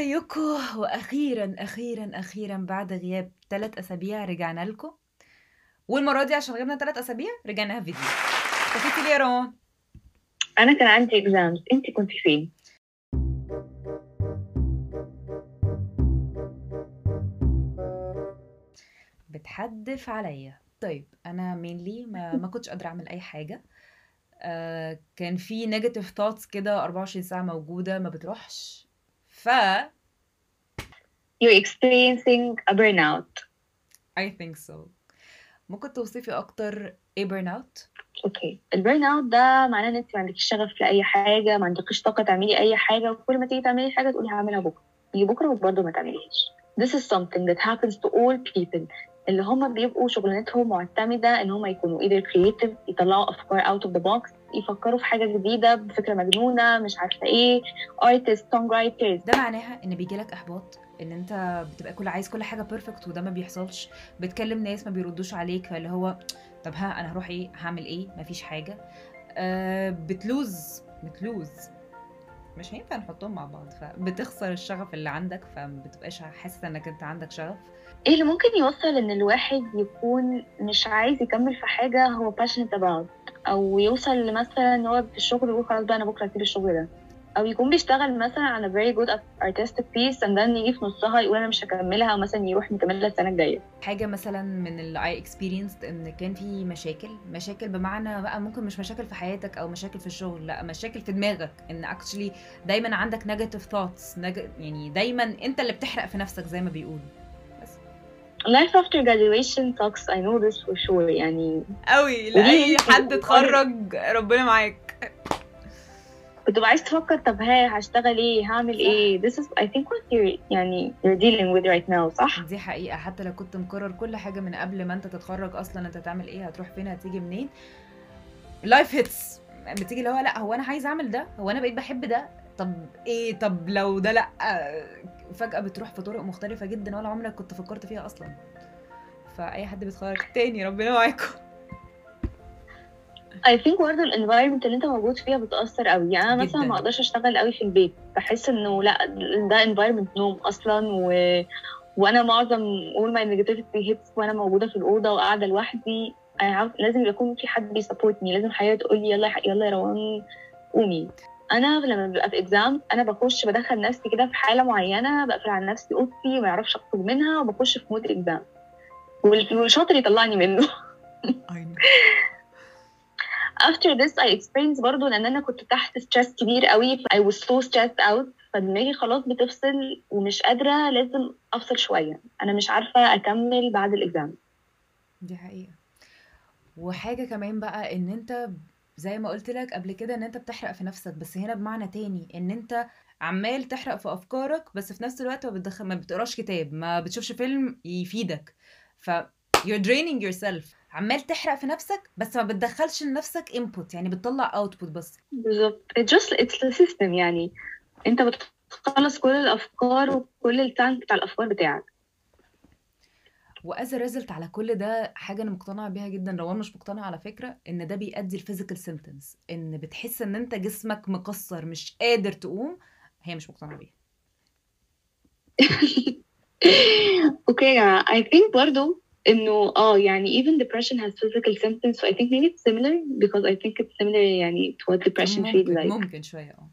ازيكم وأخيرا أخيرا أخيرا بعد غياب ثلاث أسابيع رجعنا لكم. والمرة دي عشان غيبنا ثلاث أسابيع رجعناها فيديو. اختفيتي ليه يا روان؟ أنا كان عندي exams أنت كنت فين؟ بتحدف عليا. طيب أنا mainly ما, ما كنتش قادرة أعمل أي حاجة. آه كان في negative thoughts كده 24 ساعة موجودة ما بتروحش. ف you're experiencing a burnout. I think so. ممكن توصفي أكتر إيه burnout okay ال burnout ده معناه إن أنت ما عندكش شغف لأي حاجة ما عندكش طاقة تعملي أي حاجة وكل ما تيجي تعملي حاجة تقولي هعملها بكرة. يجي بكرة وبرضه ما تعمليهاش. This is something that happens to all people. اللي هم بيبقوا شغلانتهم معتمدة إن هم يكونوا either creative يطلعوا أفكار out of the box يفكروا في حاجة جديدة بفكرة مجنونة مش عارفة إيه. Artist songwriters. ده معناها إن بيجيلك إحباط إن أنت بتبقى كل عايز كل حاجة بيرفكت وده ما بيحصلش. بتكلم ناس ما بيردوش عليك فاللي هو طب ها أنا هروح إيه؟ هعمل إيه؟ مفيش حاجة. آه بتلوز بتلوز. مش هينفع نحطهم مع بعض فبتخسر الشغف اللي عندك فبتبقاش حاسس إنك أنت عندك شغف. إيه اللي ممكن يوصل إن الواحد يكون مش عايز يكمل في حاجة هو passionate about أو يوصل لمثلا إن هو في الشغل يقول خلاص بقى أنا بكرة هسيب الشغل ده؟ أو يكون بيشتغل مثلا على very good artistic piece and then يجي في نصها يقول أنا مش هكملها مثلا يروح مكملها السنة الجاية. حاجة مثلا من اللي I experienced إن كان في مشاكل مشاكل بمعنى بقى ممكن مش مشاكل في حياتك أو مشاكل في الشغل لأ مشاكل في دماغك. إن actually دايما عندك negative thoughts يعني دايما أنت اللي بتحرق في نفسك زي ما بيقولوا. life after graduation sucks I know this for sure يعني قوي لأي حد اتخرج ربنا معاك. بتبقى عايز تفكر طب ها هشتغل إيه؟ هعمل إيه؟ This is I think what you're يعني you're dealing with right now صح؟ دي حقيقة. حتى لو كنت مقرر كل حاجة من قبل ما أنت تتخرج أصلا أنت تعمل إيه؟ هتروح فين؟ هتيجي منين؟ life hits بتيجي اللي هو لأ هو أنا عايز أعمل ده؟ هو أنا بقيت بحب ده؟ طب إيه؟ طب لو ده لأ؟ فجأة بتروح في طرق مختلفة جدا ولا عمرك كنت فكرت فيها أصلا. فأي حد بيتخرج تاني ربنا معاكم. I think برضه ال environment اللي انت موجود فيها بتأثر قوي. يعني أنا مثلا. ما أقدرش أشتغل قوي في البيت. بحس إنه لأ ده environment نوم أصلا و... وأنا معظم all my negativity hits وأنا موجودة في الأوضة وقاعدة لوحدي. لازم يكون في حد بي support ني لازم حياة تقول لي يلا يلا يا روان قومي. أنا لما ببقى في exam أنا بخش بدخل نفسي كده في حالة معينة بقفل على نفسي أوضتي ما يعرفش أخرج منها وبخش في mood exam والشاطر يطلعني منه. after this I experienced برضو لأن أنا كنت تحت stress كبير قوي. I was so stressed out. فدماغي خلاص بتفصل ومش قادرة لازم أفصل شوية. أنا مش عارفة أكمل بعد ال exam دي حقيقة. وحاجة كمان بقى إن أنت زي ما قلت لك قبل كده إن أنت بتحرق في نفسك. بس هنا بمعنى تاني إن أنت عمال تحرق في أفكارك بس في نفس الوقت ما, بتدخل ما بتقراش كتاب ما بتشوفش فيلم يفيدك. ف you're draining yourself. عمال تحرق في نفسك بس ما بتدخلش لنفسك input يعني بتطلع output بس. بالظبط. It's the system يعني انت بتخلص كل الأفكار وكل ال tank بتاع الأفكار بتاعك. و as a result على كل ده حاجة أنا مقتنعة بيها جدا روان مش مقتنعه على فكرة إن ده بيؤدي ال physical symptoms إن بتحس إن أنت جسمك مكسر مش قادر تقوم هي مش مقتنعة بيها. أوكي I think برضو انه آه يعني even depression has physical symptoms so I think maybe it's similar because I think it's similar يعني to what depression feels ممكن, like ممكن شوية آه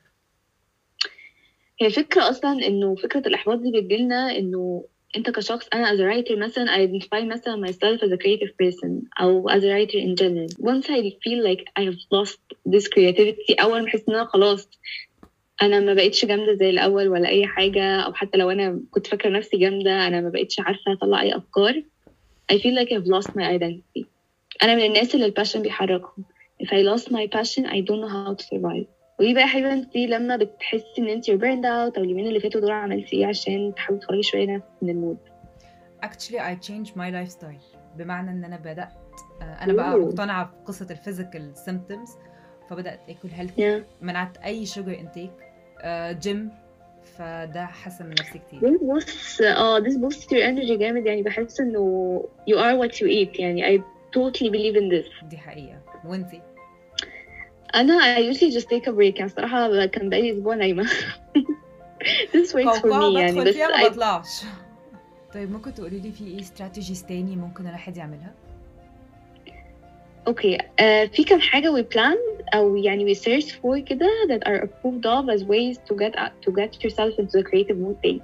هي الفكرة أصلا إنه فكرة الإحباط دي بتجيلنا إنه أنت كشخص أنا as a writer مثلا I identify مثلا myself as a creative person أو as a writer in general once I feel like I have lost this creativity أول ما أحس إن أنا خلاص أنا ما بقتش جامدة زي الأول ولا أي حاجة أو حتى لو أنا كنت فاكرة نفسي جامدة أنا ما بقتش عارفة أطلع أي أفكار I feel like I've lost my identity. أنا من الناس اللي ال passion بيحركهم. If I lost my passion I don't know how to survive. ودي بقى حبيبة أنت لما بتحسي إن أنت burned out أو اليومين اللي فاتوا دول عملتي إيه عشان تحاولي تخرجي شوية نفسك من ال mood؟ Actually I changed my lifestyle. بمعنى إن أنا بدأت آه، أنا بقى أوه. مقتنعة بقصه ال physical symptoms فبدأت آكل healthy yeah. منعت أي sugar intake gym فده حسن من نفسي كتير. This boosts آه this boosts your energy جامد. يعني بحس إنه you are what you eat. يعني I totally believe in this. دي حقيقة. وانتي أنا I usually just take a break. يعني الصراحة كان بقالي أسبوع نايمة. This works for me. يعني بس فيها ما بطلعش. طيب ممكن تقولي لي في إيه strategies تاني ممكن الواحد يعملها؟ okay آه في كم حاجة we planned أو يعني we searched for كده that are approved of as ways to get to get yourself into the creative mood state.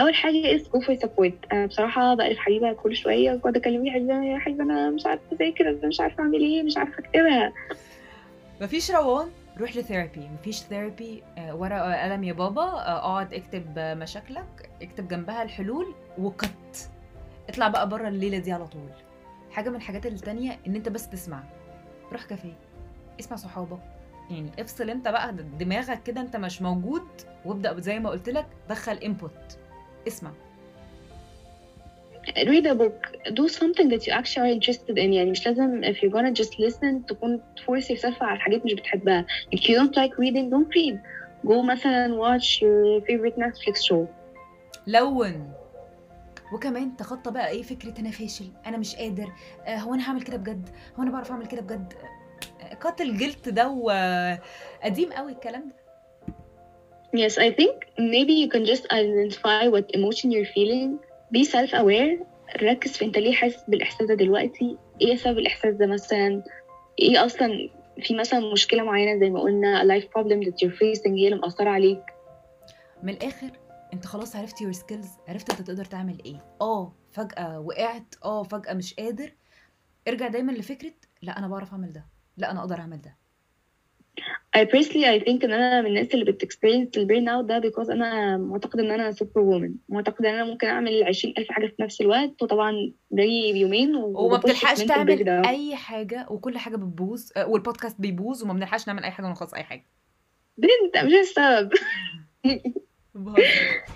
أول حاجة is go for support. أنا بصراحة بقرف حبيبة كل شوية وأقعد أكلمني حبيبة يا حبيبة أنا مش عارفة أذاكر أنا مش عارفة أعمل إيه مش عارفة أكتبها. مفيش روان روح ل therapy مفيش therapy ورقة وقلم يا بابا آه، اقعد اكتب آه، مشاكلك اكتب جنبها الحلول وقت اطلع بقى بره الليلة دي على طول. حاجة من الحاجات التانية إن أنت بس تسمع. روح كافيه. اسمع صحابك. يعني افصل انت بقى دماغك كده انت مش موجود وابدأ زي ما قلت لك دخل انبوت اسمع. Read a book. Do something that you actually are interested in. يعني مش لازم if you're gonna just listen تكون force yourself على حاجات مش بتحبها. If you don't like reading don't read. Go مثلا watch your favorite Netflix show. لون. وكمان تخطى بقى إيه فكرة أنا فاشل أنا مش قادر آه، هو أنا هعمل كده بجد؟ هو أنا بعرف أعمل كده بجد؟ قاتل جلد ده وقديم قوي الكلام ده Yes, I think maybe you can just identify what emotion you're feeling. Be self-aware. ركز في انت ليه حاسس بالإحساس ده دلوقتي؟ إيه سبب الإحساس ده مثلا؟ إيه أصلا في مثلا مشكلة معينة زي ما قلنا a life problem that you're facing هي اللي مأثرة عليك. من الآخر أنت خلاص عرفت your skills عرفت أنت تقدر تعمل إيه آه فجأة وقعت آه فجأة مش قادر ارجع دايما لفكرة لا أنا بعرف أعمل ده لا أنا أقدر أعمل ده I personally I think إن أنا من الناس اللي بت experience ال burnout ده because أنا معتقدة إن أنا super woman معتقدة إن أنا ممكن أعمل عشرين ألف حاجة في نفس الوقت وطبعا ده يومين وما بتلحقش تعمل. أي حاجة وكل حاجة بتبوظ آه، والبودكاست بيبوظ وما بنلحقش نعمل أي حاجة ونخلص أي حاجة بنت مش السبب.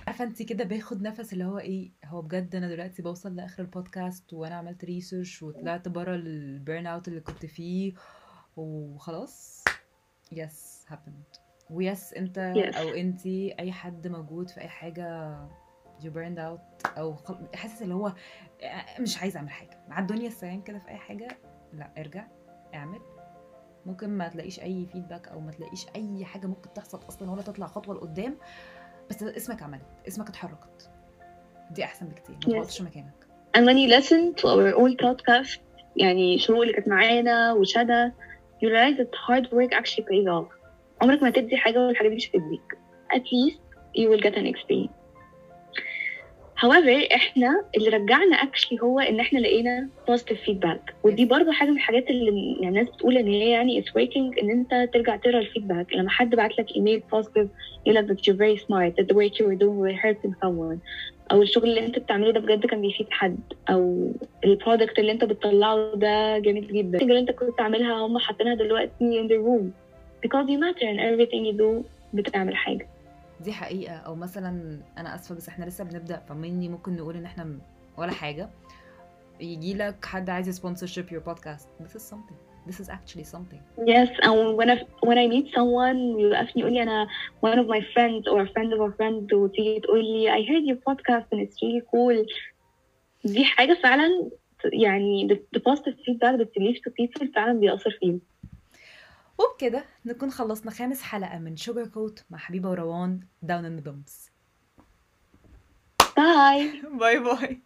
عارفة أنت كده باخد نفس اللي هو إيه هو بجد أنا دلوقتي بوصل لآخر البودكاست وأنا عملت ريسيرش وطلعت بره البيرن اوت اللي كنت فيه وخلاص. يس happened. ويس انت Yes. أو انتي أي حد موجود في أي حاجة you burned out أو حاسس اللي هو مش عايز أعمل حاجة. مع الدنيا السلام كده في أي حاجة لا ارجع اعمل. ممكن ما تلاقيش أي فيدباك أو ما تلاقيش أي حاجة ممكن تحصل أصلا ولا تطلع خطوة لقدام بس اسمك عملت اسمك اتحركت. دي أحسن بكتير ما Yes. تقعدش مكانك. And when you listen to our old podcast يعني شو اللي كانت معانا وشدا you realize that hard work actually pays off عمرك ما تدي حاجة والحاجة دي مش هتديك at least you will get an experience however إحنا اللي رجعنا actually هو ان إحنا لقينا positive feedback ودي برضه حاجة من الحاجات اللي يعني الناس بتقول ان هي يعني it's working ان انت ترجع تقرا ال feedback لما حد بعت لك email positive يقول لك that you're very smart that the work you were doing were helping someone أو الشغل اللي أنت بتعمله ده بجد كان بيفيد حد أو ال product اللي أنت بتطلعه ده جميل جدا. الحاجة اللي أنت كنت تعملها هم حاطينها دلوقتي in the room. Because you matter in everything you do بتعمل حاجة. دي حقيقة. أو مثلا أنا آسفة بس إحنا لسه بنبدأ فمني ممكن نقول إن إحنا م- ولا حاجة. يجي لك حد عايز sponsorship your podcast. This is something. This is actually something yes and when I when I meet someone يوقفني يقول لي أنا one of my friends or a friend of a friend وتيجي تقول لي I heard your podcast and it's really cool دي حاجة فعلا يعني the, the positive feedback that you leave to people فعلا بيأثر فيهم وبكده نكون خلصنا خامس حلقة من Sugar Coat مع حبيبة وروان down in the dumps bye bye bye